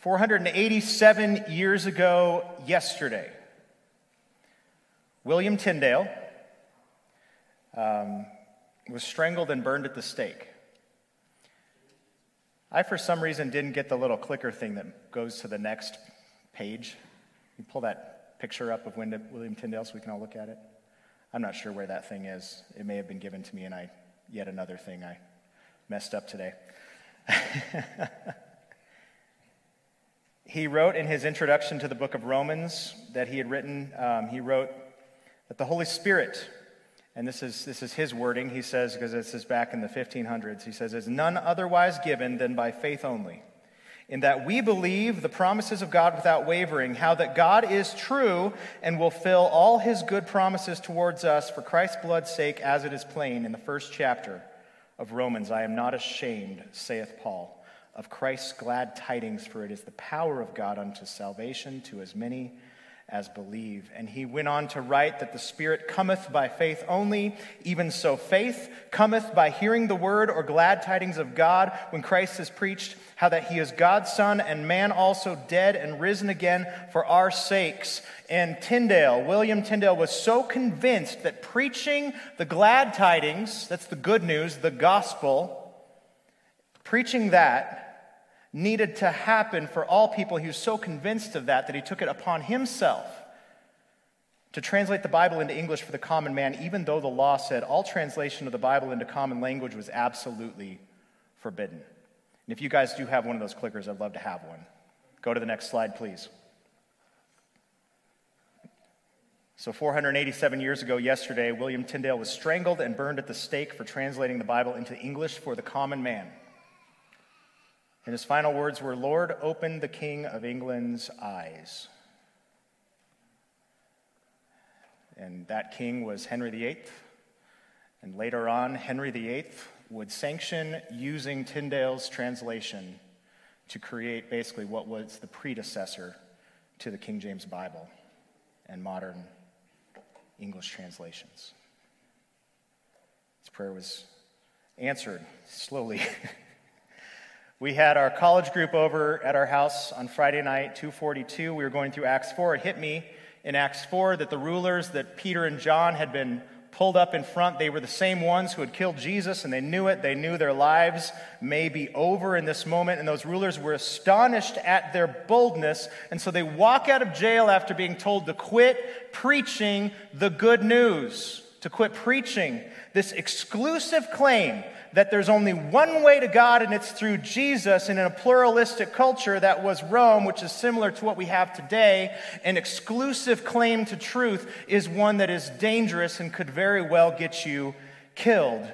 487 years ago, yesterday, William Tyndale um, was strangled and burned at the stake. I, for some reason, didn't get the little clicker thing that goes to the next page. You pull that picture up of William Tyndale so we can all look at it. I'm not sure where that thing is. It may have been given to me, and I yet another thing I messed up today. he wrote in his introduction to the book of Romans that he had written, um, he wrote that the Holy Spirit and this is, this is his wording. He says, because this is back in the 1500s, he says, is none otherwise given than by faith only. In that we believe the promises of God without wavering, how that God is true and will fill all his good promises towards us for Christ's blood's sake, as it is plain in the first chapter of Romans. I am not ashamed, saith Paul, of Christ's glad tidings, for it is the power of God unto salvation to as many as believe. And he went on to write that the Spirit cometh by faith only. Even so, faith cometh by hearing the word or glad tidings of God when Christ is preached, how that he is God's Son and man also dead and risen again for our sakes. And Tyndale, William Tyndale, was so convinced that preaching the glad tidings, that's the good news, the gospel, preaching that, needed to happen for all people. He was so convinced of that that he took it upon himself to translate the Bible into English for the common man, even though the law said all translation of the Bible into common language was absolutely forbidden. And if you guys do have one of those clickers, I'd love to have one. Go to the next slide, please. So, 487 years ago, yesterday, William Tyndale was strangled and burned at the stake for translating the Bible into English for the common man. And his final words were Lord, open the King of England's eyes. And that king was Henry VIII. And later on, Henry VIII would sanction using Tyndale's translation to create basically what was the predecessor to the King James Bible and modern English translations. His prayer was answered slowly. We had our college group over at our house on Friday night, 242. We were going through Acts 4. It hit me in Acts 4 that the rulers that Peter and John had been pulled up in front, they were the same ones who had killed Jesus, and they knew it. They knew their lives may be over in this moment, and those rulers were astonished at their boldness. And so they walk out of jail after being told to quit preaching the good news, to quit preaching this exclusive claim that there's only one way to God and it's through Jesus. And in a pluralistic culture that was Rome, which is similar to what we have today, an exclusive claim to truth is one that is dangerous and could very well get you killed.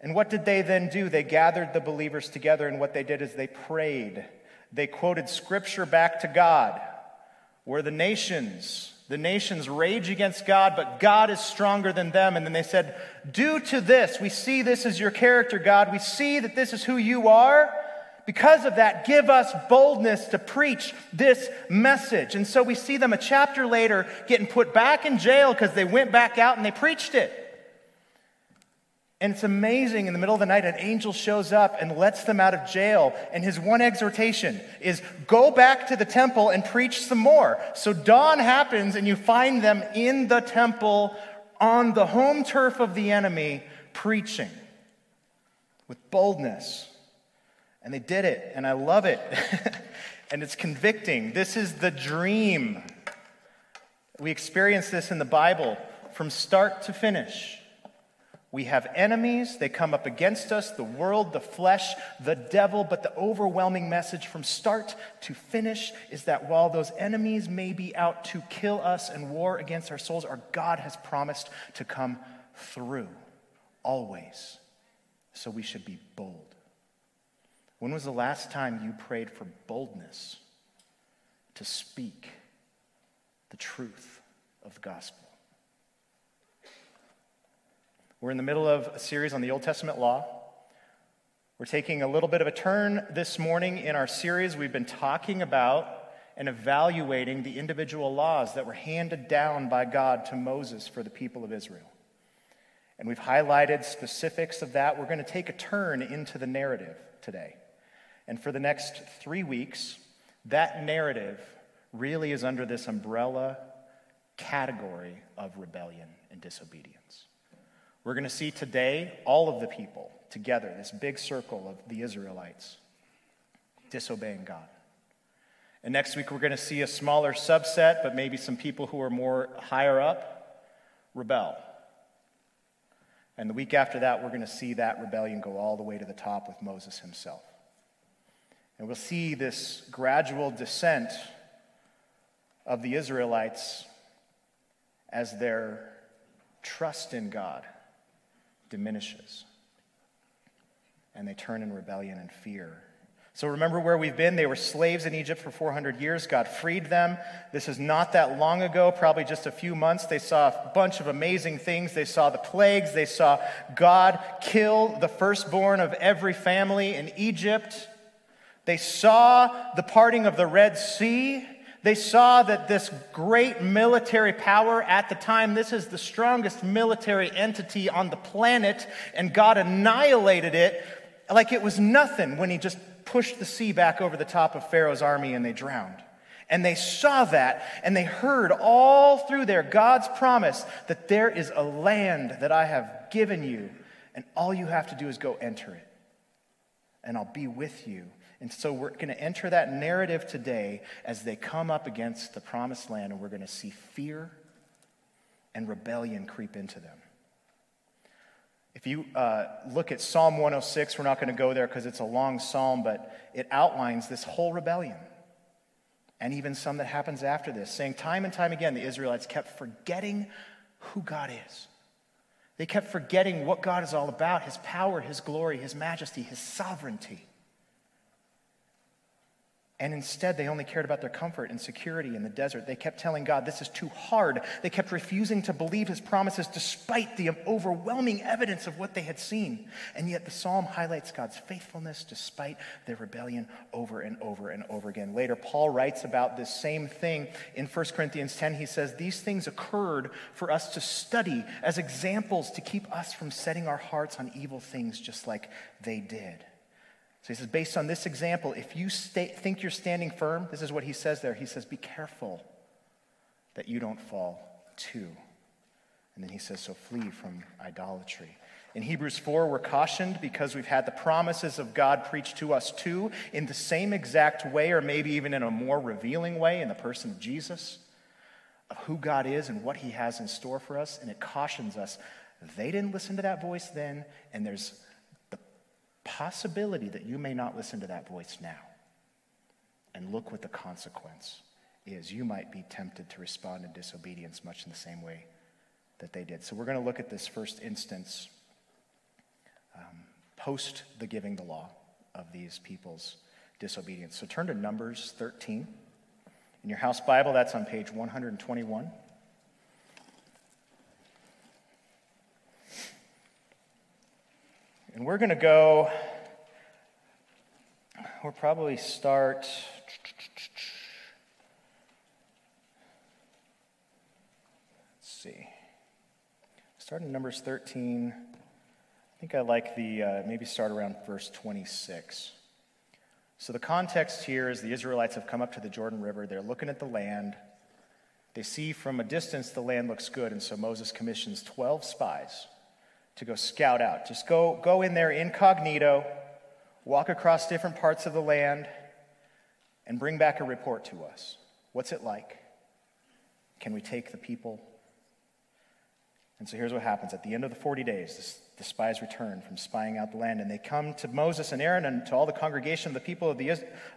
And what did they then do? They gathered the believers together, and what they did is they prayed. They quoted scripture back to God, where the nations the nations rage against God, but God is stronger than them. And then they said, Due to this, we see this as your character, God. We see that this is who you are. Because of that, give us boldness to preach this message. And so we see them a chapter later getting put back in jail because they went back out and they preached it. And it's amazing. In the middle of the night, an angel shows up and lets them out of jail. And his one exhortation is go back to the temple and preach some more. So dawn happens, and you find them in the temple on the home turf of the enemy preaching with boldness. And they did it, and I love it. and it's convicting. This is the dream. We experience this in the Bible from start to finish. We have enemies, they come up against us the world, the flesh, the devil. But the overwhelming message from start to finish is that while those enemies may be out to kill us and war against our souls, our God has promised to come through always. So we should be bold. When was the last time you prayed for boldness to speak the truth of the gospel? We're in the middle of a series on the Old Testament law. We're taking a little bit of a turn this morning in our series. We've been talking about and evaluating the individual laws that were handed down by God to Moses for the people of Israel. And we've highlighted specifics of that. We're going to take a turn into the narrative today. And for the next three weeks, that narrative really is under this umbrella category of rebellion and disobedience. We're going to see today all of the people together, this big circle of the Israelites, disobeying God. And next week, we're going to see a smaller subset, but maybe some people who are more higher up, rebel. And the week after that, we're going to see that rebellion go all the way to the top with Moses himself. And we'll see this gradual descent of the Israelites as their trust in God diminishes. And they turn in rebellion and fear. So remember where we've been. They were slaves in Egypt for 400 years. God freed them. This is not that long ago, probably just a few months. They saw a bunch of amazing things. They saw the plagues. They saw God kill the firstborn of every family in Egypt. They saw the parting of the Red Sea. They saw that this great military power at the time, this is the strongest military entity on the planet, and God annihilated it like it was nothing when He just pushed the sea back over the top of Pharaoh's army and they drowned. And they saw that and they heard all through there God's promise that there is a land that I have given you, and all you have to do is go enter it, and I'll be with you and so we're going to enter that narrative today as they come up against the promised land, and we're going to see fear and rebellion creep into them. If you uh, look at Psalm 106, we're not going to go there because it's a long psalm, but it outlines this whole rebellion. And even some that happens after this, saying time and time again, the Israelites kept forgetting who God is. They kept forgetting what God is all about his power, his glory, his majesty, his sovereignty. And instead, they only cared about their comfort and security in the desert. They kept telling God, This is too hard. They kept refusing to believe his promises despite the overwhelming evidence of what they had seen. And yet, the psalm highlights God's faithfulness despite their rebellion over and over and over again. Later, Paul writes about this same thing in 1 Corinthians 10. He says, These things occurred for us to study as examples to keep us from setting our hearts on evil things just like they did. So he says, based on this example, if you stay, think you're standing firm, this is what he says there. He says, be careful that you don't fall too. And then he says, so flee from idolatry. In Hebrews 4, we're cautioned because we've had the promises of God preached to us too, in the same exact way, or maybe even in a more revealing way, in the person of Jesus, of who God is and what he has in store for us. And it cautions us they didn't listen to that voice then, and there's possibility that you may not listen to that voice now. And look what the consequence is. You might be tempted to respond in disobedience, much in the same way that they did. So we're going to look at this first instance um, post the giving the law of these people's disobedience. So turn to Numbers 13. In your house Bible, that's on page 121. And we're going to go, we'll probably start. Let's see. Start in Numbers 13. I think I like the, uh, maybe start around verse 26. So the context here is the Israelites have come up to the Jordan River. They're looking at the land. They see from a distance the land looks good, and so Moses commissions 12 spies to go scout out. Just go, go in there incognito, walk across different parts of the land, and bring back a report to us. What's it like? Can we take the people? And so here's what happens. At the end of the 40 days, the spies return from spying out the land, and they come to Moses and Aaron and to all the congregation of the people of, the,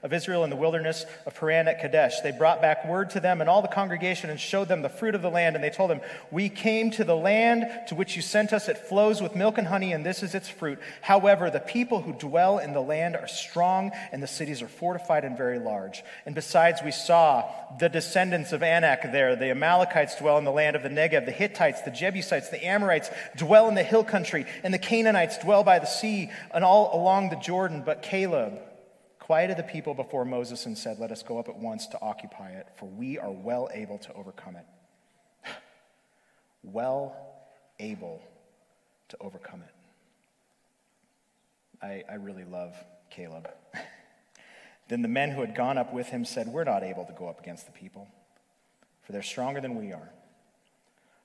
of Israel in the wilderness of Paran at Kadesh. They brought back word to them and all the congregation and showed them the fruit of the land. And they told them, We came to the land to which you sent us. It flows with milk and honey, and this is its fruit. However, the people who dwell in the land are strong, and the cities are fortified and very large. And besides, we saw the descendants of Anak there. The Amalekites dwell in the land of the Negev, the Hittites, the Jebusites, the Amorites dwell in the hill country and the Canaanites dwell by the sea and all along the Jordan. But Caleb quieted the people before Moses and said, Let us go up at once to occupy it, for we are well able to overcome it. well able to overcome it. I, I really love Caleb. Then the men who had gone up with him said, We're not able to go up against the people, for they're stronger than we are.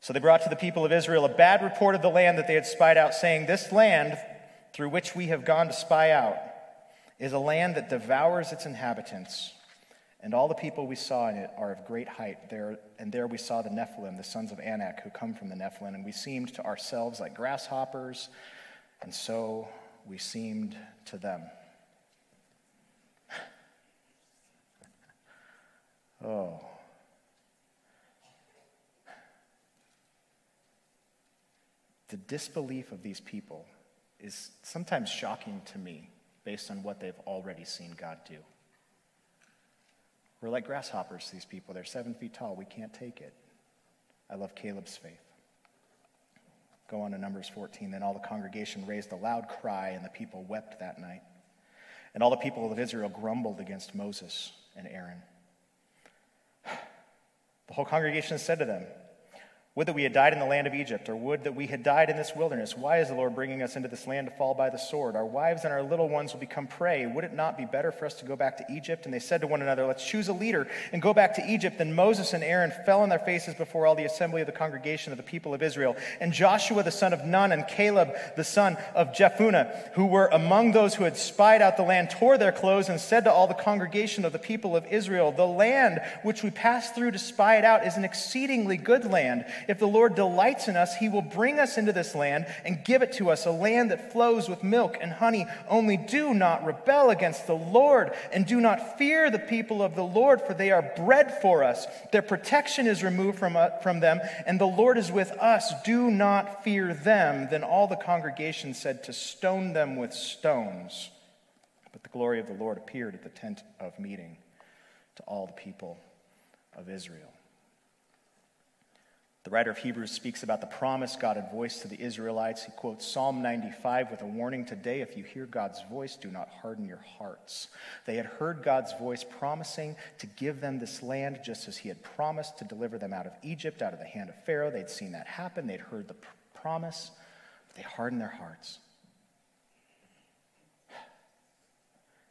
So they brought to the people of Israel a bad report of the land that they had spied out, saying, This land through which we have gone to spy out is a land that devours its inhabitants. And all the people we saw in it are of great height. There, and there we saw the Nephilim, the sons of Anak, who come from the Nephilim. And we seemed to ourselves like grasshoppers, and so we seemed to them. oh. The disbelief of these people is sometimes shocking to me based on what they've already seen God do. We're like grasshoppers, these people. They're seven feet tall. We can't take it. I love Caleb's faith. Go on to Numbers 14. Then all the congregation raised a loud cry, and the people wept that night. And all the people of Israel grumbled against Moses and Aaron. The whole congregation said to them, would that we had died in the land of Egypt, or would that we had died in this wilderness. Why is the Lord bringing us into this land to fall by the sword? Our wives and our little ones will become prey. Would it not be better for us to go back to Egypt? And they said to one another, Let's choose a leader and go back to Egypt. Then Moses and Aaron fell on their faces before all the assembly of the congregation of the people of Israel. And Joshua the son of Nun and Caleb the son of Jephunneh, who were among those who had spied out the land, tore their clothes and said to all the congregation of the people of Israel, The land which we passed through to spy it out is an exceedingly good land. If the Lord delights in us, he will bring us into this land and give it to us, a land that flows with milk and honey. Only do not rebel against the Lord, and do not fear the people of the Lord, for they are bread for us. Their protection is removed from, uh, from them, and the Lord is with us. Do not fear them. Then all the congregation said to stone them with stones. But the glory of the Lord appeared at the tent of meeting to all the people of Israel. The writer of Hebrews speaks about the promise God had voiced to the Israelites. He quotes Psalm 95 with a warning today if you hear God's voice, do not harden your hearts. They had heard God's voice promising to give them this land just as He had promised to deliver them out of Egypt, out of the hand of Pharaoh. They'd seen that happen, they'd heard the promise, but they hardened their hearts.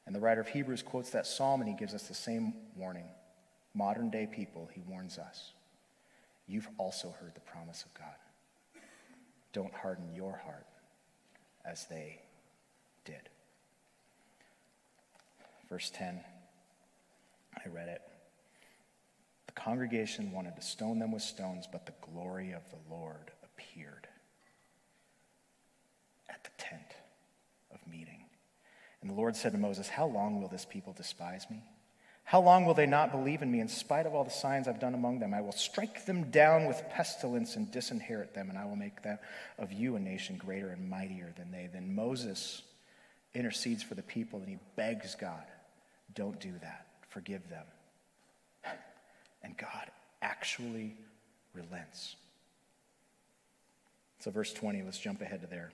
And the writer of Hebrews quotes that psalm and he gives us the same warning. Modern day people, he warns us. You've also heard the promise of God. Don't harden your heart as they did. Verse 10, I read it. The congregation wanted to stone them with stones, but the glory of the Lord appeared at the tent of meeting. And the Lord said to Moses, How long will this people despise me? How long will they not believe in me in spite of all the signs I've done among them? I will strike them down with pestilence and disinherit them, and I will make of you a nation greater and mightier than they. Then Moses intercedes for the people and he begs God, don't do that. Forgive them. And God actually relents. So, verse 20, let's jump ahead to there.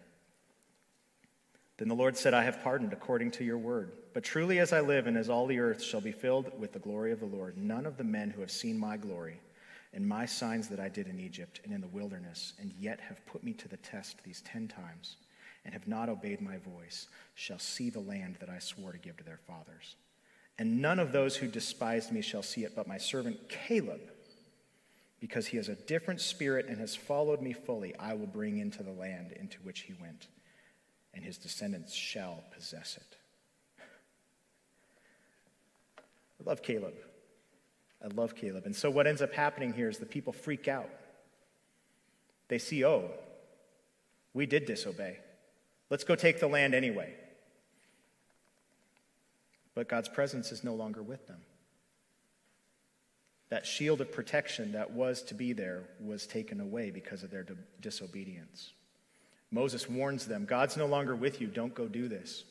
Then the Lord said, I have pardoned according to your word. But truly as I live and as all the earth shall be filled with the glory of the Lord, none of the men who have seen my glory and my signs that I did in Egypt and in the wilderness, and yet have put me to the test these ten times, and have not obeyed my voice, shall see the land that I swore to give to their fathers. And none of those who despised me shall see it, but my servant Caleb, because he has a different spirit and has followed me fully, I will bring into the land into which he went and his descendants shall possess it. I love Caleb. I love Caleb. And so what ends up happening here is the people freak out. They see, oh, we did disobey. Let's go take the land anyway. But God's presence is no longer with them. That shield of protection that was to be there was taken away because of their disobedience. Moses warns them God's no longer with you. Don't go do this.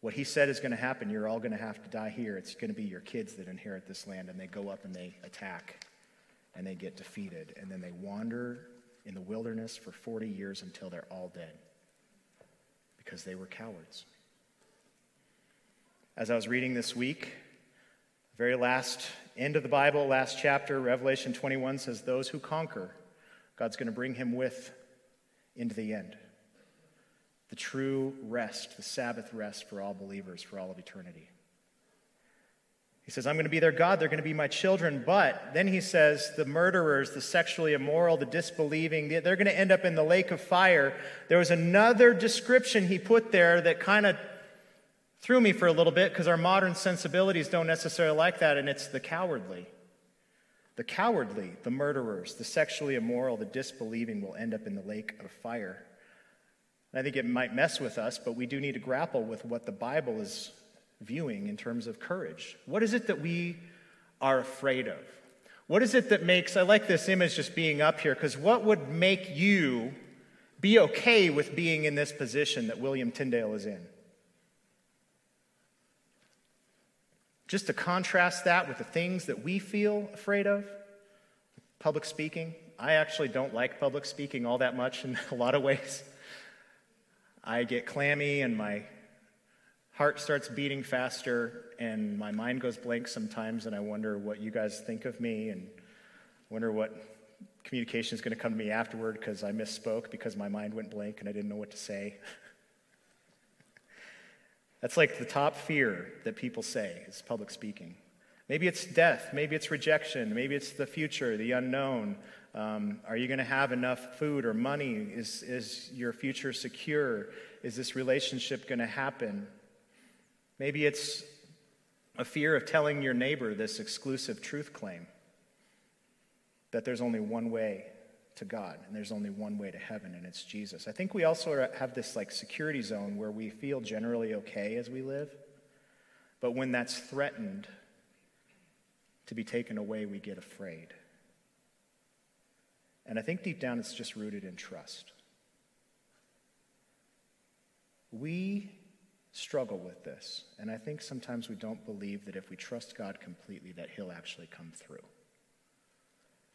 What he said is going to happen. You're all going to have to die here. It's going to be your kids that inherit this land. And they go up and they attack and they get defeated. And then they wander in the wilderness for 40 years until they're all dead because they were cowards. As I was reading this week, very last end of the Bible, last chapter, Revelation 21 says, Those who conquer, God's going to bring him with into the end. The true rest, the Sabbath rest for all believers for all of eternity. He says, I'm going to be their God, they're going to be my children. But then he says, the murderers, the sexually immoral, the disbelieving, they're going to end up in the lake of fire. There was another description he put there that kind of threw me for a little bit because our modern sensibilities don't necessarily like that, and it's the cowardly. The cowardly, the murderers, the sexually immoral, the disbelieving will end up in the lake of fire. And I think it might mess with us, but we do need to grapple with what the Bible is viewing in terms of courage. What is it that we are afraid of? What is it that makes, I like this image just being up here, because what would make you be okay with being in this position that William Tyndale is in? Just to contrast that with the things that we feel afraid of public speaking. I actually don't like public speaking all that much in a lot of ways. I get clammy and my heart starts beating faster and my mind goes blank sometimes and I wonder what you guys think of me and wonder what communication is going to come to me afterward because I misspoke because my mind went blank and I didn't know what to say. That's like the top fear that people say is public speaking. Maybe it's death, maybe it's rejection, maybe it's the future, the unknown. Um, are you going to have enough food or money? Is, is your future secure? Is this relationship going to happen? Maybe it's a fear of telling your neighbor this exclusive truth claim that there's only one way to God and there's only one way to heaven and it's Jesus. I think we also have this like security zone where we feel generally okay as we live, but when that's threatened to be taken away, we get afraid. And I think deep down it's just rooted in trust. We struggle with this. And I think sometimes we don't believe that if we trust God completely, that He'll actually come through.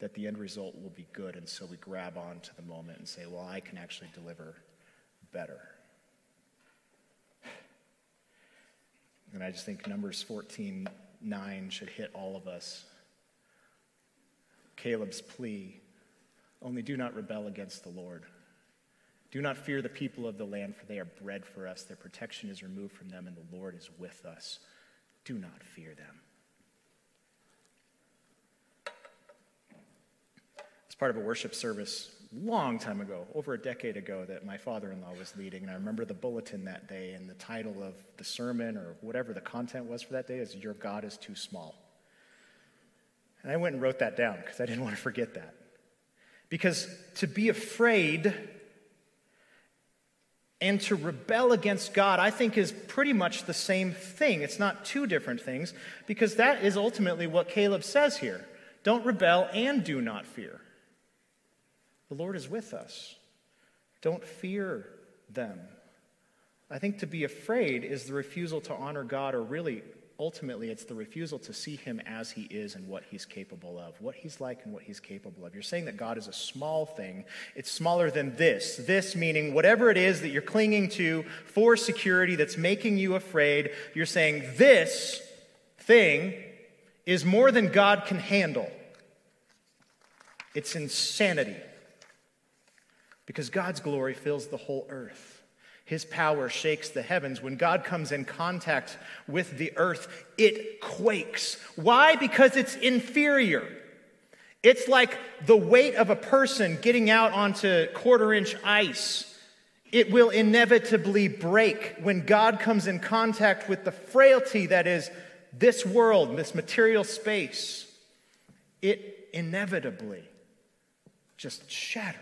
That the end result will be good, and so we grab on to the moment and say, well, I can actually deliver better. And I just think Numbers 14 9 should hit all of us. Caleb's plea only do not rebel against the Lord. Do not fear the people of the land, for they are bread for us. Their protection is removed from them, and the Lord is with us. Do not fear them. Part of a worship service long time ago, over a decade ago, that my father in law was leading, and I remember the bulletin that day, and the title of the sermon or whatever the content was for that day is Your God is Too Small. And I went and wrote that down because I didn't want to forget that. Because to be afraid and to rebel against God, I think, is pretty much the same thing. It's not two different things, because that is ultimately what Caleb says here. Don't rebel and do not fear. The Lord is with us. Don't fear them. I think to be afraid is the refusal to honor God, or really ultimately, it's the refusal to see him as he is and what he's capable of, what he's like and what he's capable of. You're saying that God is a small thing. It's smaller than this. This meaning whatever it is that you're clinging to for security that's making you afraid, you're saying this thing is more than God can handle. It's insanity. Because God's glory fills the whole earth. His power shakes the heavens. When God comes in contact with the earth, it quakes. Why? Because it's inferior. It's like the weight of a person getting out onto quarter inch ice. It will inevitably break when God comes in contact with the frailty that is this world, this material space. It inevitably just shatters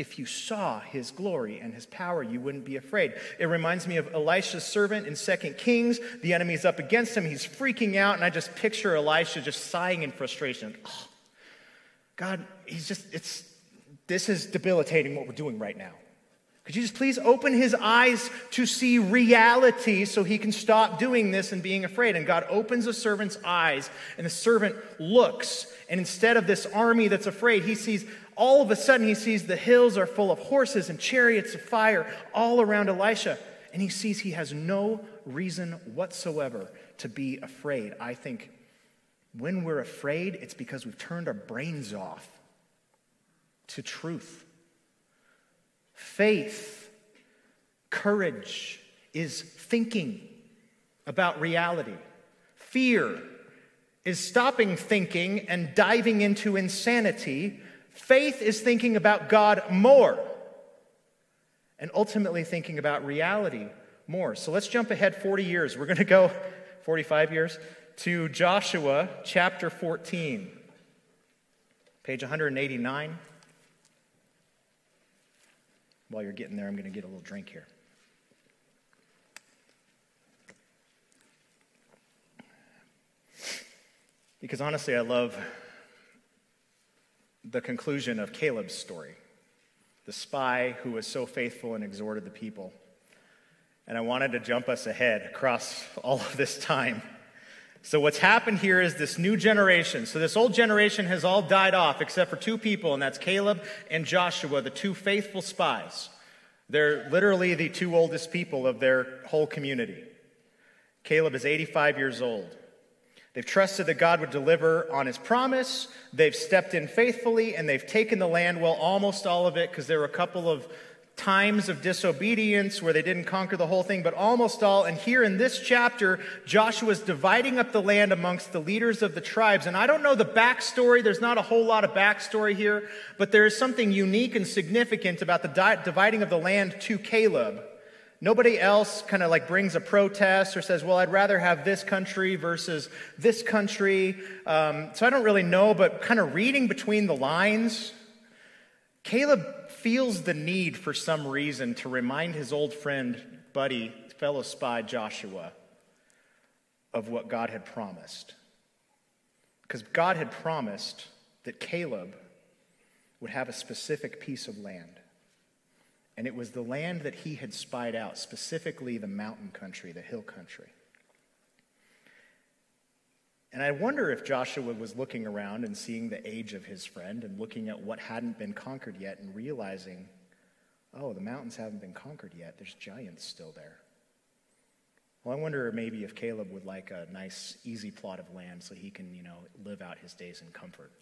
if you saw his glory and his power, you wouldn't be afraid. It reminds me of Elisha's servant in 2 Kings. The enemy's up against him. He's freaking out, and I just picture Elisha just sighing in frustration. Oh, God, he's just, it's, this is debilitating what we're doing right now. Could you just please open his eyes to see reality so he can stop doing this and being afraid? And God opens the servant's eyes, and the servant looks. And instead of this army that's afraid, he sees all of a sudden he sees the hills are full of horses and chariots of fire all around Elisha. And he sees he has no reason whatsoever to be afraid. I think when we're afraid, it's because we've turned our brains off to truth. Faith, courage is thinking about reality. Fear is stopping thinking and diving into insanity. Faith is thinking about God more and ultimately thinking about reality more. So let's jump ahead 40 years. We're going to go 45 years to Joshua chapter 14, page 189. While you're getting there, I'm going to get a little drink here. Because honestly, I love the conclusion of Caleb's story the spy who was so faithful and exhorted the people. And I wanted to jump us ahead across all of this time. So, what's happened here is this new generation. So, this old generation has all died off except for two people, and that's Caleb and Joshua, the two faithful spies. They're literally the two oldest people of their whole community. Caleb is 85 years old. They've trusted that God would deliver on his promise. They've stepped in faithfully and they've taken the land, well, almost all of it, because there were a couple of times of disobedience where they didn't conquer the whole thing, but almost all. And here in this chapter, Joshua is dividing up the land amongst the leaders of the tribes. And I don't know the backstory. There's not a whole lot of backstory here, but there is something unique and significant about the di- dividing of the land to Caleb. Nobody else kind of like brings a protest or says, well, I'd rather have this country versus this country. Um, so I don't really know, but kind of reading between the lines, Caleb feels the need for some reason to remind his old friend, buddy, fellow spy Joshua of what God had promised. Because God had promised that Caleb would have a specific piece of land. And it was the land that he had spied out, specifically the mountain country, the hill country. And I wonder if Joshua was looking around and seeing the age of his friend and looking at what hadn't been conquered yet and realizing, oh, the mountains haven't been conquered yet. There's giants still there. Well, I wonder maybe if Caleb would like a nice, easy plot of land so he can, you know, live out his days in comfort.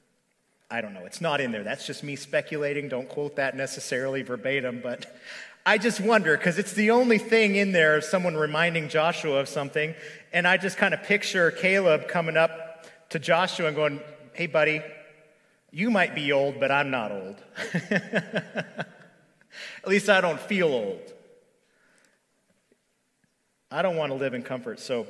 I don't know. It's not in there. That's just me speculating. Don't quote that necessarily verbatim, but I just wonder because it's the only thing in there of someone reminding Joshua of something. And I just kind of picture Caleb coming up to Joshua and going, Hey, buddy, you might be old, but I'm not old. At least I don't feel old. I don't want to live in comfort. So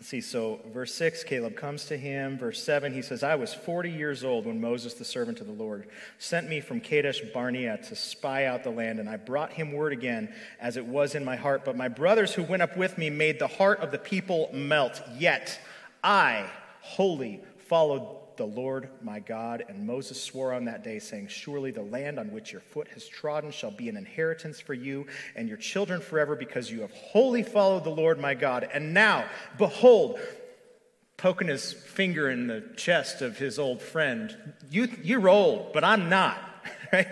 see, so verse 6, Caleb comes to him. Verse 7, he says, I was 40 years old when Moses, the servant of the Lord, sent me from Kadesh Barnea to spy out the land, and I brought him word again as it was in my heart. But my brothers who went up with me made the heart of the people melt. Yet I wholly followed the Lord my God. And Moses swore on that day, saying, Surely the land on which your foot has trodden shall be an inheritance for you and your children forever, because you have wholly followed the Lord my God. And now, behold, poking his finger in the chest of his old friend, you, you're old, but I'm not. Right?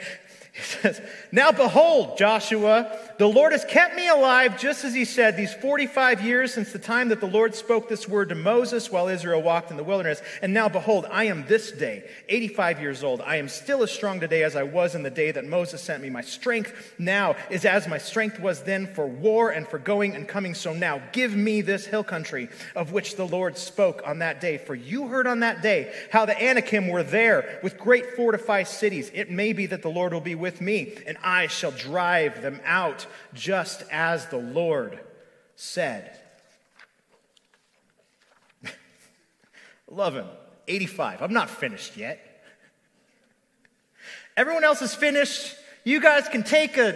He says, Now behold, Joshua, the Lord has kept me alive, just as he said, these 45 years since the time that the Lord spoke this word to Moses while Israel walked in the wilderness. And now behold, I am this day, 85 years old. I am still as strong today as I was in the day that Moses sent me. My strength now is as my strength was then for war and for going and coming. So now give me this hill country of which the Lord spoke on that day. For you heard on that day how the Anakim were there with great fortified cities. It may be that the Lord will be with me, and I shall drive them out, just as the Lord said. Love him. 85. I'm not finished yet. Everyone else is finished. You guys can take a,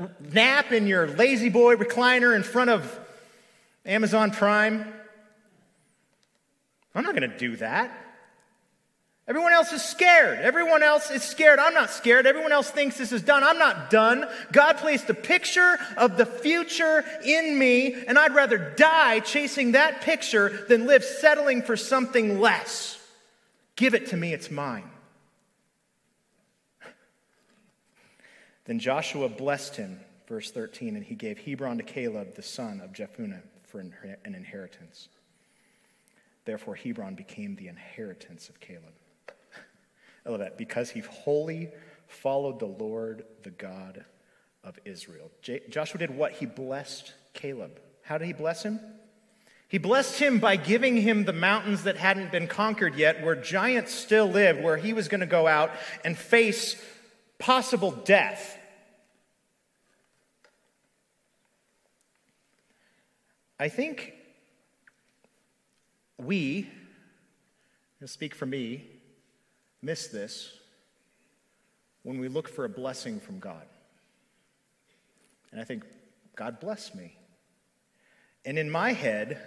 a nap in your La-Z-Boy recliner in front of Amazon Prime. I'm not going to do that. Everyone else is scared. Everyone else is scared. I'm not scared. Everyone else thinks this is done. I'm not done. God placed a picture of the future in me, and I'd rather die chasing that picture than live settling for something less. Give it to me, it's mine. Then Joshua blessed him, verse 13, and he gave Hebron to Caleb, the son of Jephunneh, for an inheritance. Therefore, Hebron became the inheritance of Caleb. I love that. Because he wholly followed the Lord, the God of Israel. J- Joshua did what? He blessed Caleb. How did he bless him? He blessed him by giving him the mountains that hadn't been conquered yet, where giants still lived, where he was going to go out and face possible death. I think we, I'll speak for me, miss this when we look for a blessing from God. And I think, God bless me. And in my head,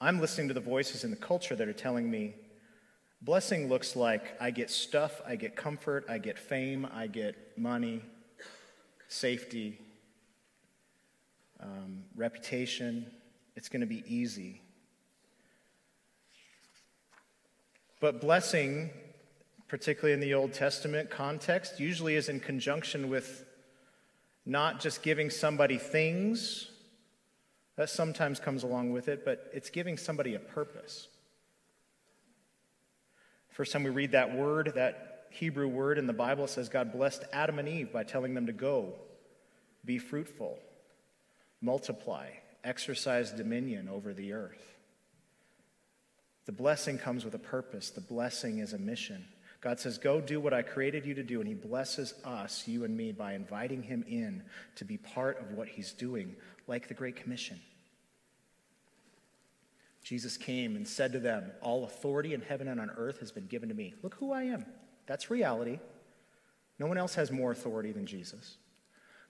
I'm listening to the voices in the culture that are telling me blessing looks like I get stuff, I get comfort, I get fame, I get money, safety, um, reputation. It's going to be easy. But blessing, particularly in the Old Testament context, usually is in conjunction with not just giving somebody things, that sometimes comes along with it, but it's giving somebody a purpose. First time we read that word, that Hebrew word in the Bible, says God blessed Adam and Eve by telling them to go, be fruitful, multiply, exercise dominion over the earth. The blessing comes with a purpose, the blessing is a mission. God says, Go do what I created you to do. And He blesses us, you and me, by inviting Him in to be part of what He's doing, like the Great Commission. Jesus came and said to them, All authority in heaven and on earth has been given to me. Look who I am. That's reality. No one else has more authority than Jesus.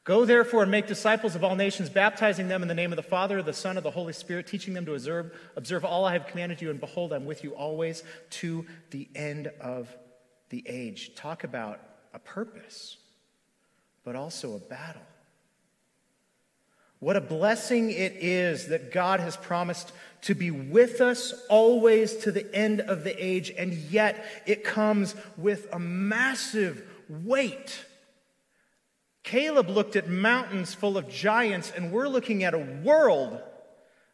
Go therefore and make disciples of all nations, baptizing them in the name of the Father, the Son, of the Holy Spirit, teaching them to observe, observe all I have commanded you, and behold, I'm with you always to the end of the age. Talk about a purpose, but also a battle. What a blessing it is that God has promised to be with us always to the end of the age, and yet it comes with a massive weight. Caleb looked at mountains full of giants, and we're looking at a world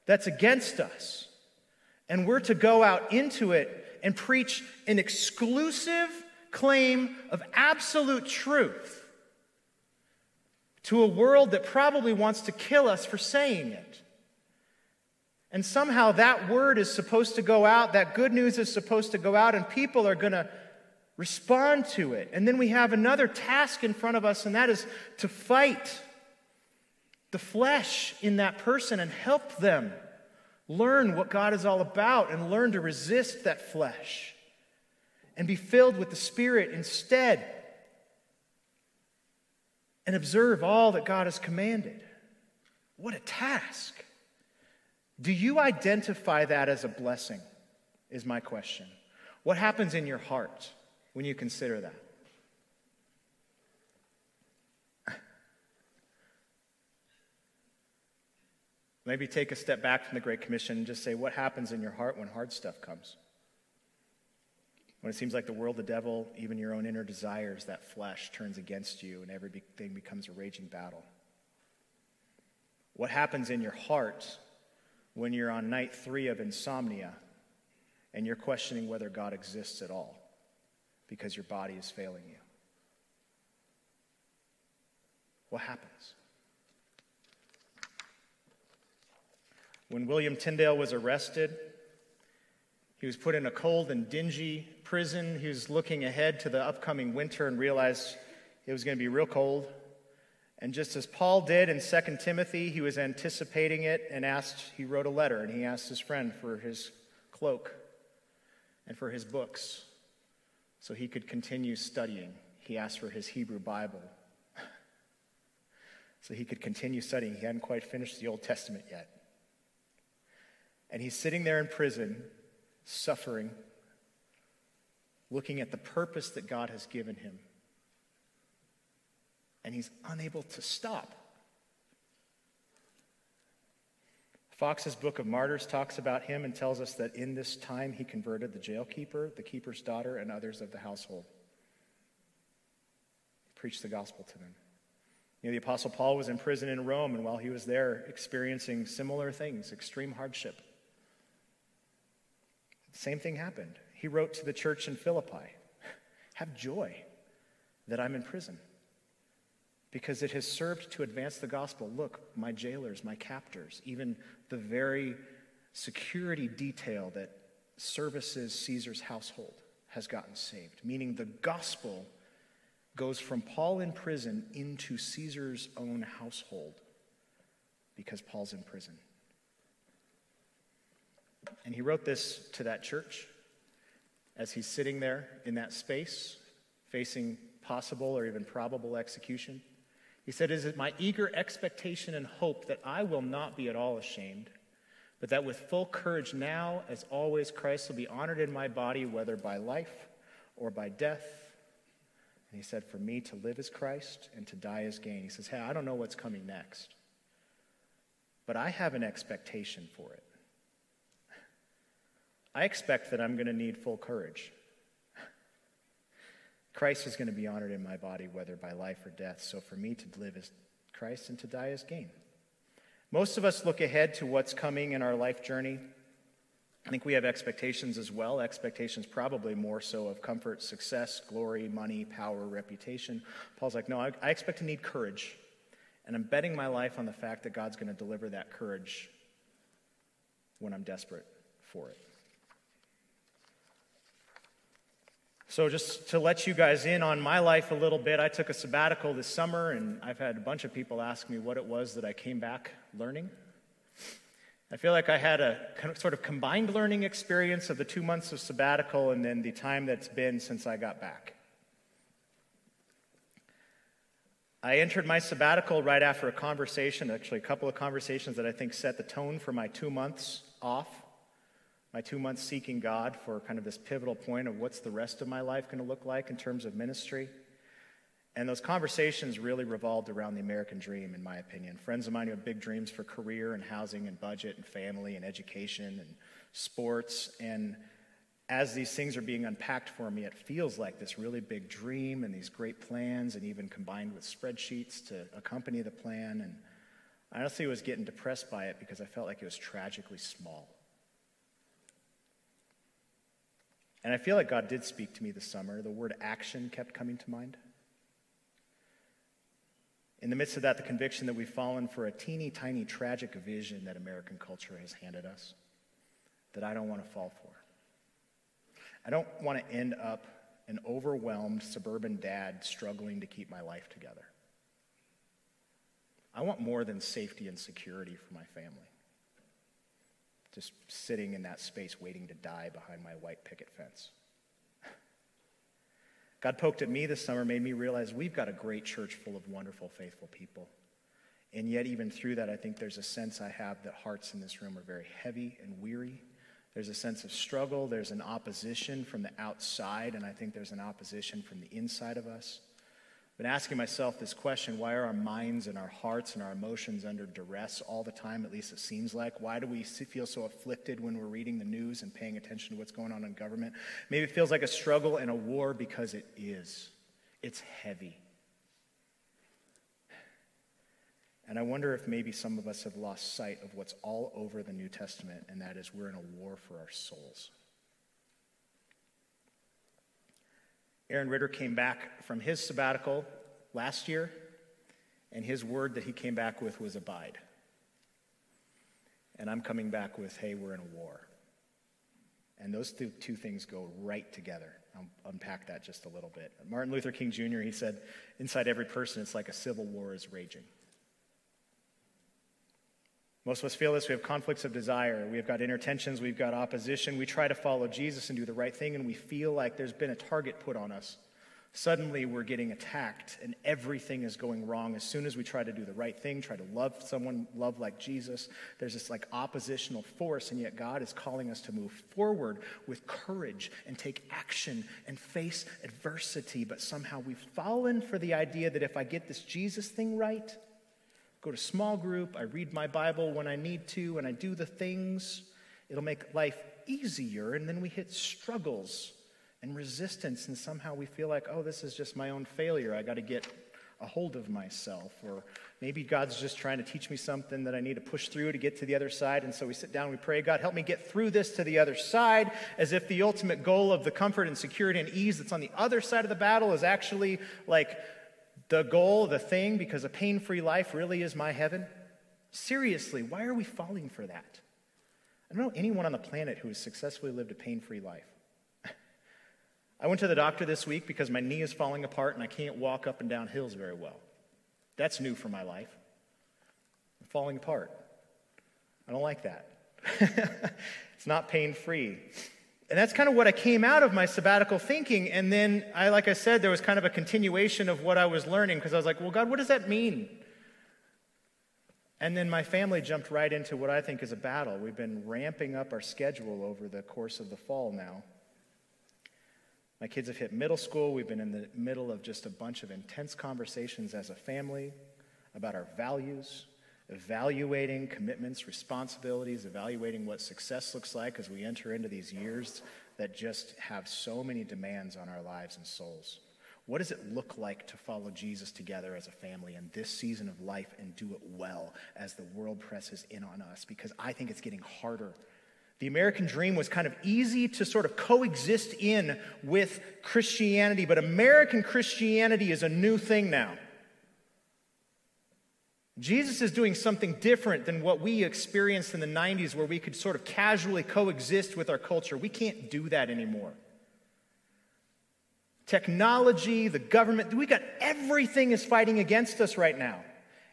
that's against us. And we're to go out into it and preach an exclusive claim of absolute truth to a world that probably wants to kill us for saying it. And somehow that word is supposed to go out, that good news is supposed to go out, and people are going to respond to it. And then we have another task in front of us, and that is to fight the flesh in that person and help them learn what God is all about and learn to resist that flesh and be filled with the Spirit instead and observe all that God has commanded. What a task. Do you identify that as a blessing? Is my question. What happens in your heart? when you consider that. Maybe take a step back from the Great Commission and just say, what happens in your heart when hard stuff comes? When it seems like the world, the devil, even your own inner desires, that flesh turns against you and everything becomes a raging battle. What happens in your heart when you're on night three of insomnia and you're questioning whether God exists at all? because your body is failing you. What happens? When William Tyndale was arrested, he was put in a cold and dingy prison. He was looking ahead to the upcoming winter and realized it was going to be real cold. And just as Paul did in 2 Timothy, he was anticipating it and asked, he wrote a letter and he asked his friend for his cloak and for his books so he could continue studying. He asked for his Hebrew Bible so he could continue studying. He hadn't quite finished the Old Testament yet. And he's sitting there in prison, suffering, looking at the purpose that God has given him. And he's unable to stop. Foxe's Book of Martyrs talks about him and tells us that in this time he converted the jailkeeper, the keeper's daughter, and others of the household. He preached the gospel to them. You know, the Apostle Paul was in prison in Rome, and while he was there experiencing similar things, extreme hardship, the same thing happened. He wrote to the church in Philippi Have joy that I'm in prison because it has served to advance the gospel. Look, my jailers, my captors, even the very security detail that services Caesar's household has gotten saved, meaning the gospel goes from Paul in prison into Caesar's own household because Paul's in prison. And he wrote this to that church as he's sitting there in that space, facing possible or even probable execution. He said, Is it my eager expectation and hope that I will not be at all ashamed, but that with full courage now, as always, Christ will be honored in my body, whether by life or by death? And he said, For me to live is Christ and to die is gain. He says, Hey, I don't know what's coming next, but I have an expectation for it. I expect that I'm going to need full courage. Christ is going to be honored in my body, whether by life or death. So for me to live is Christ and to die is gain. Most of us look ahead to what's coming in our life journey. I think we have expectations as well, expectations probably more so of comfort, success, glory, money, power, reputation. Paul's like, no, I, I expect to need courage. And I'm betting my life on the fact that God's going to deliver that courage when I'm desperate for it. So, just to let you guys in on my life a little bit, I took a sabbatical this summer, and I've had a bunch of people ask me what it was that I came back learning. I feel like I had a sort of combined learning experience of the two months of sabbatical and then the time that's been since I got back. I entered my sabbatical right after a conversation, actually, a couple of conversations that I think set the tone for my two months off my two months seeking God for kind of this pivotal point of what's the rest of my life going to look like in terms of ministry. And those conversations really revolved around the American dream, in my opinion. Friends of mine who have big dreams for career and housing and budget and family and education and sports. And as these things are being unpacked for me, it feels like this really big dream and these great plans, and even combined with spreadsheets to accompany the plan. And I honestly was getting depressed by it because I felt like it was tragically small. And I feel like God did speak to me this summer. The word action kept coming to mind. In the midst of that, the conviction that we've fallen for a teeny tiny tragic vision that American culture has handed us that I don't want to fall for. I don't want to end up an overwhelmed suburban dad struggling to keep my life together. I want more than safety and security for my family just sitting in that space waiting to die behind my white picket fence. God poked at me this summer, made me realize we've got a great church full of wonderful, faithful people. And yet, even through that, I think there's a sense I have that hearts in this room are very heavy and weary. There's a sense of struggle. There's an opposition from the outside, and I think there's an opposition from the inside of us been asking myself this question why are our minds and our hearts and our emotions under duress all the time, at least it seems like? Why do we feel so afflicted when we're reading the news and paying attention to what's going on in government? Maybe it feels like a struggle and a war because it is. It's heavy. And I wonder if maybe some of us have lost sight of what's all over the New Testament, and that is we're in a war for our souls. Aaron Ritter came back from his sabbatical last year, and his word that he came back with was abide. And I'm coming back with, hey, we're in a war. And those two, two things go right together. I'll unpack that just a little bit. Martin Luther King Jr., he said, inside every person, it's like a civil war is raging. Most of us feel this. We have conflicts of desire. We have got inner tensions. We've got opposition. We try to follow Jesus and do the right thing, and we feel like there's been a target put on us. Suddenly, we're getting attacked, and everything is going wrong. As soon as we try to do the right thing, try to love someone, love like Jesus, there's this like oppositional force, and yet God is calling us to move forward with courage and take action and face adversity. But somehow we've fallen for the idea that if I get this Jesus thing right, go to small group, I read my Bible when I need to, and I do the things. It'll make life easier, and then we hit struggles and resistance, and somehow we feel like, oh, this is just my own failure. I got to get a hold of myself. Or maybe God's just trying to teach me something that I need to push through to get to the other side. And so we sit down we pray, God, help me get through this to the other side, as if the ultimate goal of the comfort and security and ease that's on the other side of the battle is actually like the goal, the thing, because a pain free life really is my heaven? Seriously, why are we falling for that? I don't know anyone on the planet who has successfully lived a pain free life. I went to the doctor this week because my knee is falling apart and I can't walk up and down hills very well. That's new for my life. I'm falling apart. I don't like that. it's not pain free. And that's kind of what I came out of my sabbatical thinking. And then, I, like I said, there was kind of a continuation of what I was learning because I was like, well, God, what does that mean? And then my family jumped right into what I think is a battle. We've been ramping up our schedule over the course of the fall now. My kids have hit middle school. We've been in the middle of just a bunch of intense conversations as a family about our values, evaluating commitments, responsibilities, evaluating what success looks like as we enter into these years that just have so many demands on our lives and souls. What does it look like to follow Jesus together as a family in this season of life and do it well as the world presses in on us? Because I think it's getting harder. The American dream was kind of easy to sort of coexist in with Christianity, but American Christianity is a new thing now. Jesus is doing something different than what we experienced in the 90s, where we could sort of casually coexist with our culture. We can't do that anymore. Technology, the government, we got everything is fighting against us right now.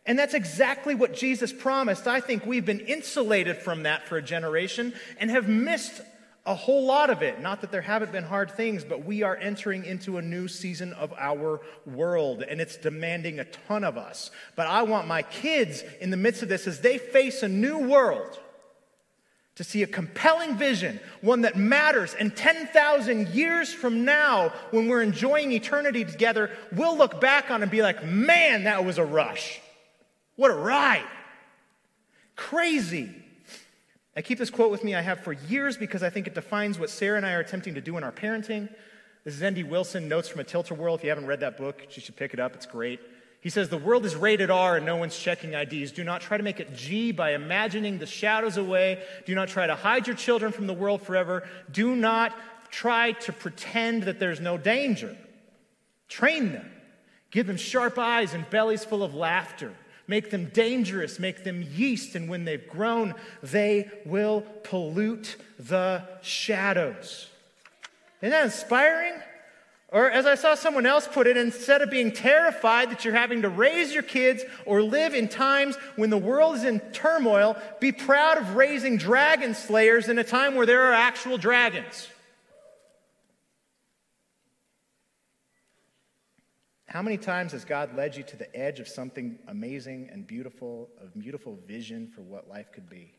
And that's exactly what Jesus promised. I think we've been insulated from that for a generation and have missed a whole lot of it. Not that there haven't been hard things, but we are entering into a new season of our world, and it's demanding a ton of us. But I want my kids in the midst of this, as they face a new world, to see a compelling vision, one that matters. And 10,000 years from now, when we're enjoying eternity together, we'll look back on and be like, man, that was a rush. What a ride! Crazy. I keep this quote with me I have for years because I think it defines what Sarah and I are attempting to do in our parenting. This is N.D. Wilson, Notes from a Tilt-A-Whirl. If you haven't read that book, you should pick it up. It's great. He says, The world is rated R and no one's checking IDs. Do not try to make it G by imagining the shadows away. Do not try to hide your children from the world forever. Do not try to pretend that there's no danger. Train them. Give them sharp eyes and bellies full of laughter make them dangerous, make them yeast, and when they've grown, they will pollute the shadows. Isn't that inspiring? Or, as I saw someone else put it, instead of being terrified that you're having to raise your kids or live in times when the world is in turmoil, be proud of raising dragon slayers in a time where there are actual dragons. How many times has God led you to the edge of something amazing and beautiful, a beautiful vision for what life could be?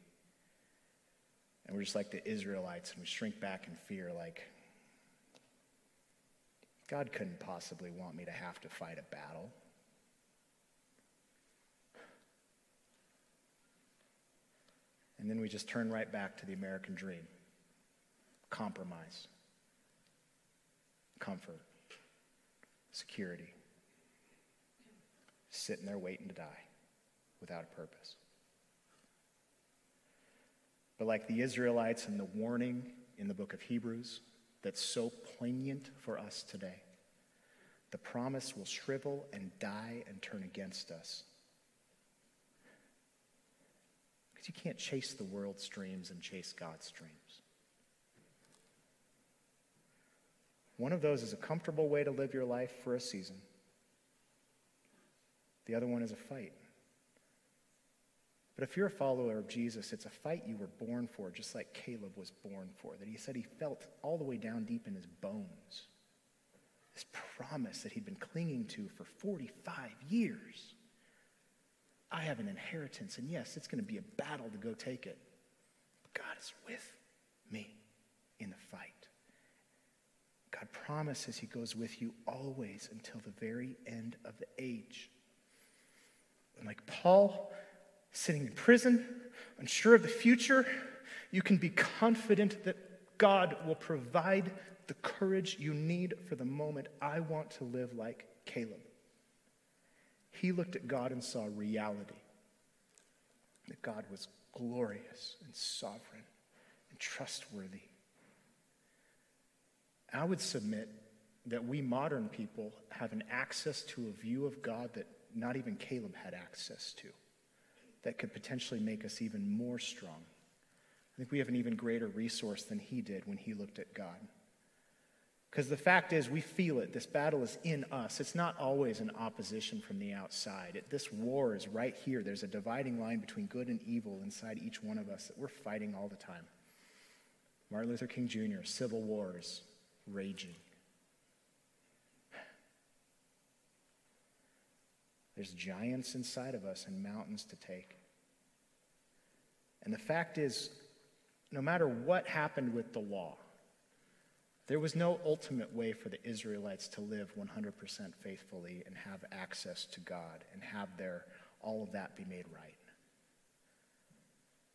And we're just like the Israelites and we shrink back in fear, like, God couldn't possibly want me to have to fight a battle. And then we just turn right back to the American dream compromise, comfort, security sitting there waiting to die without a purpose. But like the Israelites and the warning in the book of Hebrews that's so poignant for us today, the promise will shrivel and die and turn against us. Because you can't chase the world's dreams and chase God's dreams. One of those is a comfortable way to live your life for a season. The other one is a fight. But if you're a follower of Jesus, it's a fight you were born for, just like Caleb was born for, that he said he felt all the way down deep in his bones. This promise that he'd been clinging to for 45 years. I have an inheritance, and yes, it's going to be a battle to go take it. But God is with me in the fight. God promises he goes with you always until the very end of the age. Like Paul, sitting in prison, unsure of the future, you can be confident that God will provide the courage you need for the moment. I want to live like Caleb. He looked at God and saw reality that God was glorious and sovereign and trustworthy. I would submit that we modern people have an access to a view of God that not even Caleb had access to that could potentially make us even more strong I think we have an even greater resource than he did when he looked at God. Because the fact is, we feel it. This battle is in us. It's not always an opposition from the outside. It, this war is right here. There's a dividing line between good and evil inside each one of us that we're fighting all the time. Martin Luther King Jr., civil wars raging. There's giants inside of us and mountains to take. And the fact is, no matter what happened with the law, there was no ultimate way for the Israelites to live 100% faithfully and have access to God and have their all of that be made right.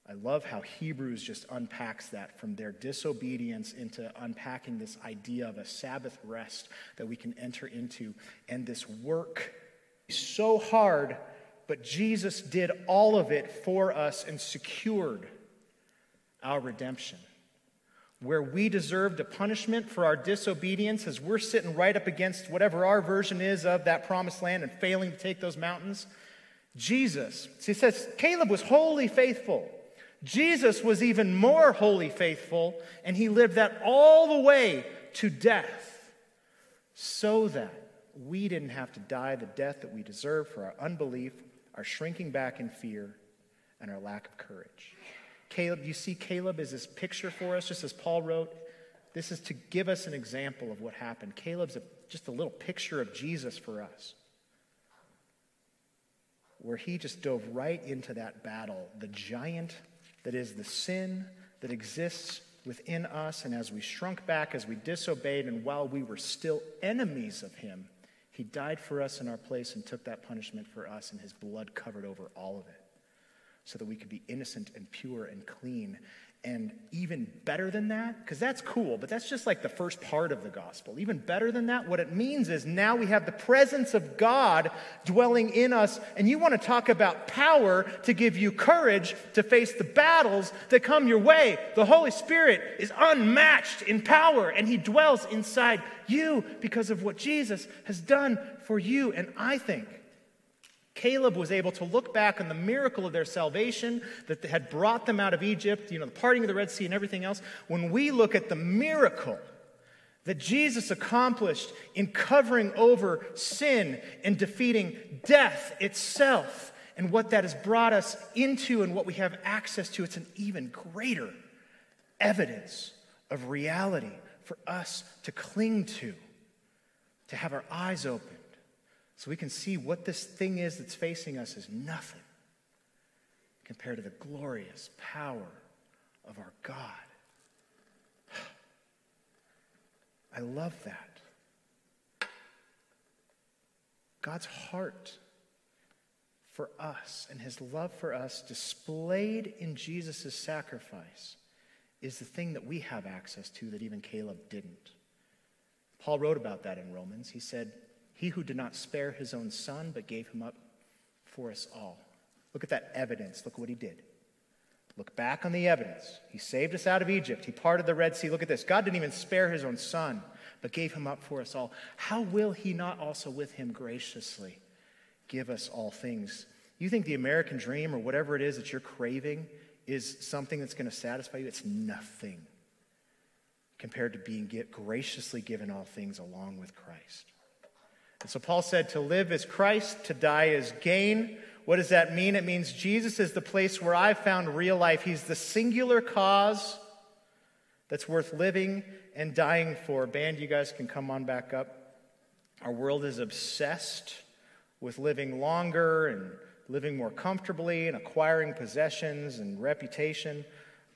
I love how Hebrews just unpacks that from their disobedience into unpacking this idea of a Sabbath rest that we can enter into and this work so hard, but Jesus did all of it for us and secured our redemption where we deserved a punishment for our disobedience as we're sitting right up against whatever our version is of that promised land and failing to take those mountains. Jesus, he says, Caleb was wholly faithful. Jesus was even more wholly faithful, and he lived that all the way to death so that we didn't have to die the death that we deserve for our unbelief, our shrinking back in fear, and our lack of courage. Caleb, you see Caleb is this picture for us, just as Paul wrote. This is to give us an example of what happened. Caleb's a, just a little picture of Jesus for us, where he just dove right into that battle, the giant that is the sin that exists within us. And as we shrunk back, as we disobeyed, and while we were still enemies of him, he died for us in our place and took that punishment for us, and his blood covered over all of it so that we could be innocent and pure and clean. And even better than that, because that's cool, but that's just like the first part of the gospel. Even better than that, what it means is now we have the presence of God dwelling in us. And you want to talk about power to give you courage to face the battles that come your way. The Holy Spirit is unmatched in power, and He dwells inside you because of what Jesus has done for you. And I think Caleb was able to look back on the miracle of their salvation that had brought them out of Egypt, you know, the parting of the Red Sea and everything else. When we look at the miracle that Jesus accomplished in covering over sin and defeating death itself, and what that has brought us into and what we have access to, it's an even greater evidence of reality for us to cling to, to have our eyes open so we can see what this thing is that's facing us is nothing compared to the glorious power of our God. I love that. God's heart for us and his love for us displayed in Jesus' sacrifice is the thing that we have access to that even Caleb didn't. Paul wrote about that in Romans. He said, he who did not spare his own son, but gave him up for us all. Look at that evidence. Look what he did. Look back on the evidence. He saved us out of Egypt. He parted the Red Sea. Look at this. God didn't even spare his own son, but gave him up for us all. How will he not also with him graciously give us all things? You think the American dream or whatever it is that you're craving is something that's going to satisfy you? It's nothing compared to being graciously given all things along with Christ. And so Paul said, To live is Christ, to die is gain. What does that mean? It means Jesus is the place where I've found real life. He's the singular cause that's worth living and dying for. Band, you guys can come on back up. Our world is obsessed with living longer and living more comfortably and acquiring possessions and reputation.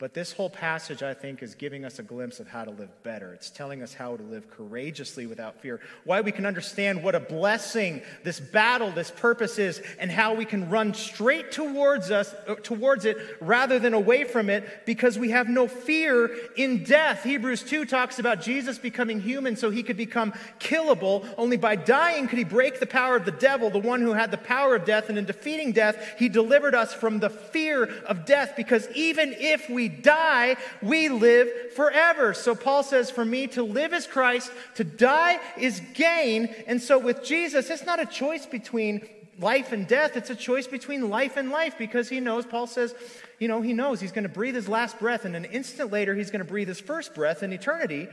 But this whole passage, I think, is giving us a glimpse of how to live better. It's telling us how to live courageously without fear. Why we can understand what a blessing this battle, this purpose is, and how we can run straight towards us, uh, towards it, rather than away from it, because we have no fear in death. Hebrews 2 talks about Jesus becoming human so he could become killable. Only by dying could he break the power of the devil, the one who had the power of death. And in defeating death, he delivered us from the fear of death, because even if we die, we live forever. So Paul says, For me to live is Christ, to die is gain. And so with Jesus, it's not a choice between life and death, it's a choice between life and life because he knows, Paul says, you know, he knows he's going to breathe his last breath, and an instant later, he's going to breathe his first breath in eternity.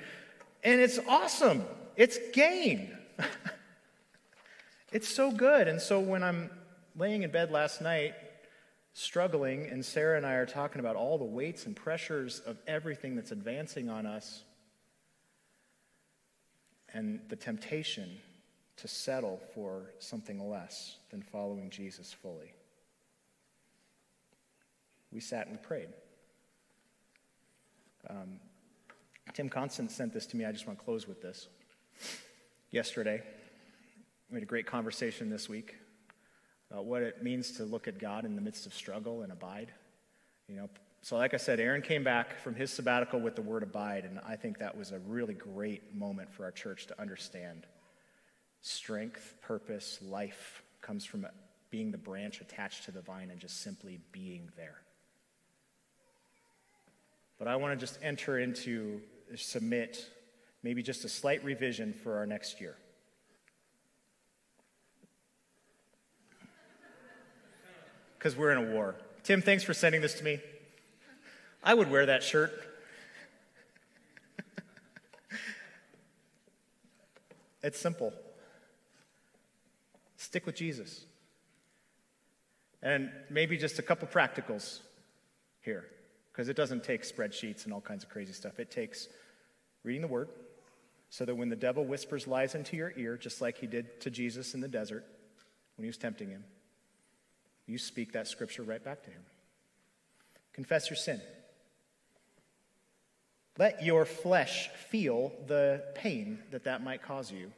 And it's awesome. It's gain. it's so good. And so when I'm laying in bed last night, struggling, and Sarah and I are talking about all the weights and pressures of everything that's advancing on us, and the temptation to settle for something less than following Jesus fully. We sat and prayed. Um, Tim Constant sent this to me. I just want to close with this. Yesterday, we had a great conversation this week about what it means to look at God in the midst of struggle and abide. You know, so like I said, Aaron came back from his sabbatical with the word abide, and I think that was a really great moment for our church to understand. Strength, purpose, life comes from being the branch attached to the vine and just simply being there. But I want to just enter into, submit, maybe just a slight revision for our next year. Because we're in a war. Tim, thanks for sending this to me. I would wear that shirt. it's simple. Stick with Jesus. And maybe just a couple practicals here, because it doesn't take spreadsheets and all kinds of crazy stuff. It takes reading the Word so that when the devil whispers lies into your ear, just like he did to Jesus in the desert when he was tempting him, you speak that scripture right back to him. Confess your sin. Let your flesh feel the pain that that might cause you,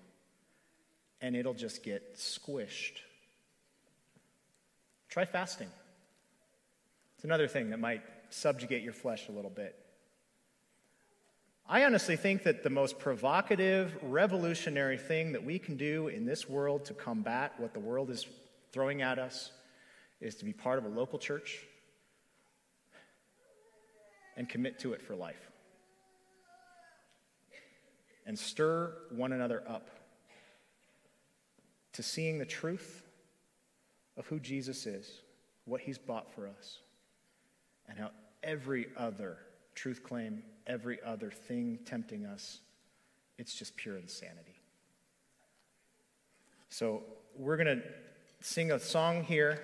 and it'll just get squished. Try fasting. It's another thing that might subjugate your flesh a little bit. I honestly think that the most provocative, revolutionary thing that we can do in this world to combat what the world is throwing at us is to be part of a local church and commit to it for life and stir one another up to seeing the truth of who Jesus is, what he's bought for us, and how every other truth claim, every other thing tempting us, it's just pure insanity. So we're going to sing a song here.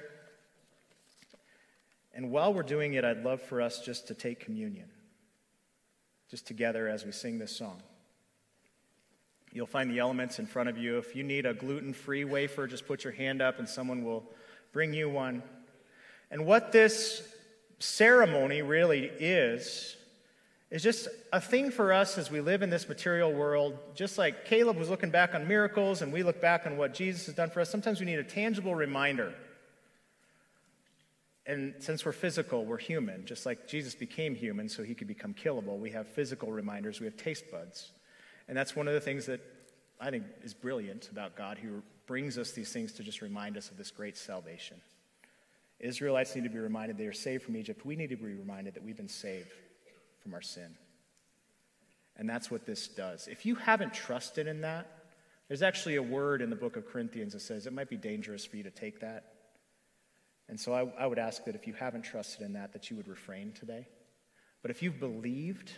And while we're doing it, I'd love for us just to take communion, just together as we sing this song. You'll find the elements in front of you. If you need a gluten free wafer, just put your hand up and someone will bring you one. And what this ceremony really is, is just a thing for us as we live in this material world. Just like Caleb was looking back on miracles and we look back on what Jesus has done for us, sometimes we need a tangible reminder. And since we're physical, we're human. Just like Jesus became human so he could become killable, we have physical reminders, we have taste buds. And that's one of the things that I think is brilliant about God. He brings us these things to just remind us of this great salvation. Israelites need to be reminded they are saved from Egypt. We need to be reminded that we've been saved from our sin. And that's what this does. If you haven't trusted in that, there's actually a word in the book of Corinthians that says it might be dangerous for you to take that. And so I, I would ask that if you haven't trusted in that, that you would refrain today. But if you've believed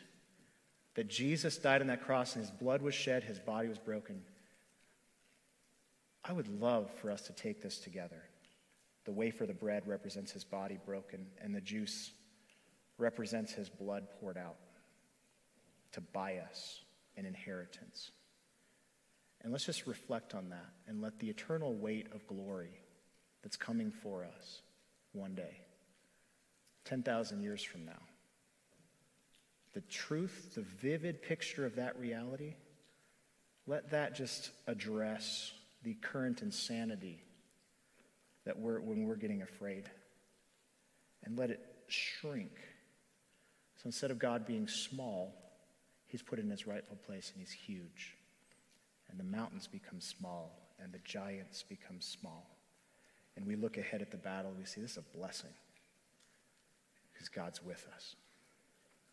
that Jesus died on that cross and his blood was shed, his body was broken. I would love for us to take this together. The wafer, the bread, represents his body broken, and the juice represents his blood poured out to buy us an inheritance. And let's just reflect on that and let the eternal weight of glory that's coming for us one day, 10,000 years from now, the truth, the vivid picture of that reality, let that just address the current insanity that we're when we're getting afraid. And let it shrink. So instead of God being small, he's put in his rightful place and he's huge. And the mountains become small and the giants become small. And we look ahead at the battle, we see this is a blessing because God's with us.